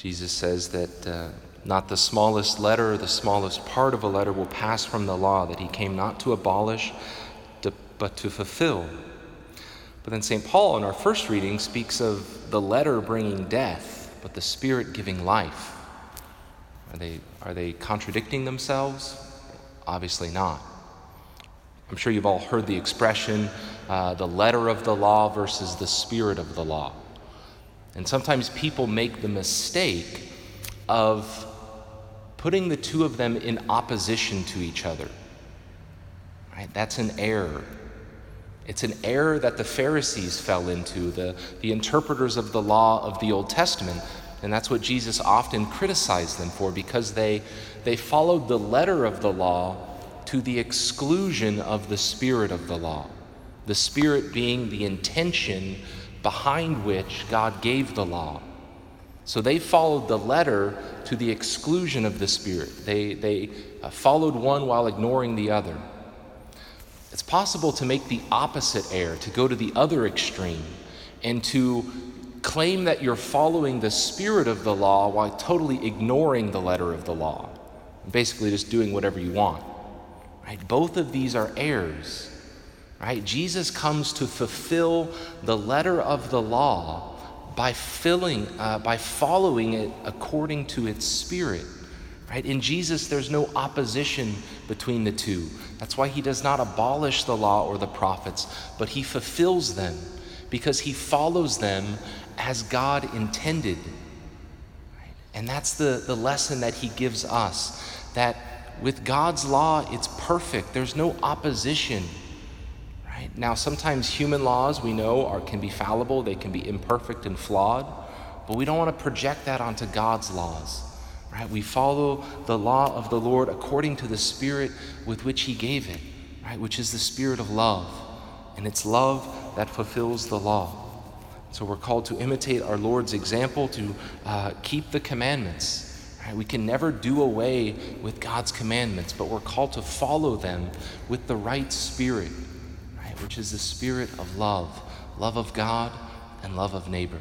Jesus says that uh, not the smallest letter or the smallest part of a letter will pass from the law, that he came not to abolish, to, but to fulfill. But then St. Paul, in our first reading, speaks of the letter bringing death, but the Spirit giving life. Are they, are they contradicting themselves? Obviously not. I'm sure you've all heard the expression uh, the letter of the law versus the spirit of the law. And sometimes people make the mistake of putting the two of them in opposition to each other. Right? That's an error. It's an error that the Pharisees fell into, the, the interpreters of the law of the Old Testament. And that's what Jesus often criticized them for because they, they followed the letter of the law to the exclusion of the spirit of the law. The spirit being the intention behind which God gave the law. So they followed the letter to the exclusion of the Spirit. They, they uh, followed one while ignoring the other. It's possible to make the opposite error, to go to the other extreme, and to claim that you're following the spirit of the law while totally ignoring the letter of the law. Basically, just doing whatever you want. Right? Both of these are errors. Right? Jesus comes to fulfill the letter of the law by filling, uh, by following it according to its spirit. Right? In Jesus, there's no opposition between the two. That's why he does not abolish the law or the prophets, but he fulfills them because he follows them as God intended. And that's the, the lesson that he gives us that with God's law, it's perfect, there's no opposition. Now, sometimes human laws we know are, can be fallible, they can be imperfect and flawed, but we don't want to project that onto God's laws. Right? We follow the law of the Lord according to the spirit with which He gave it, right? which is the spirit of love. And it's love that fulfills the law. So we're called to imitate our Lord's example, to uh, keep the commandments. Right? We can never do away with God's commandments, but we're called to follow them with the right spirit which is the spirit of love love of God and love of neighbor.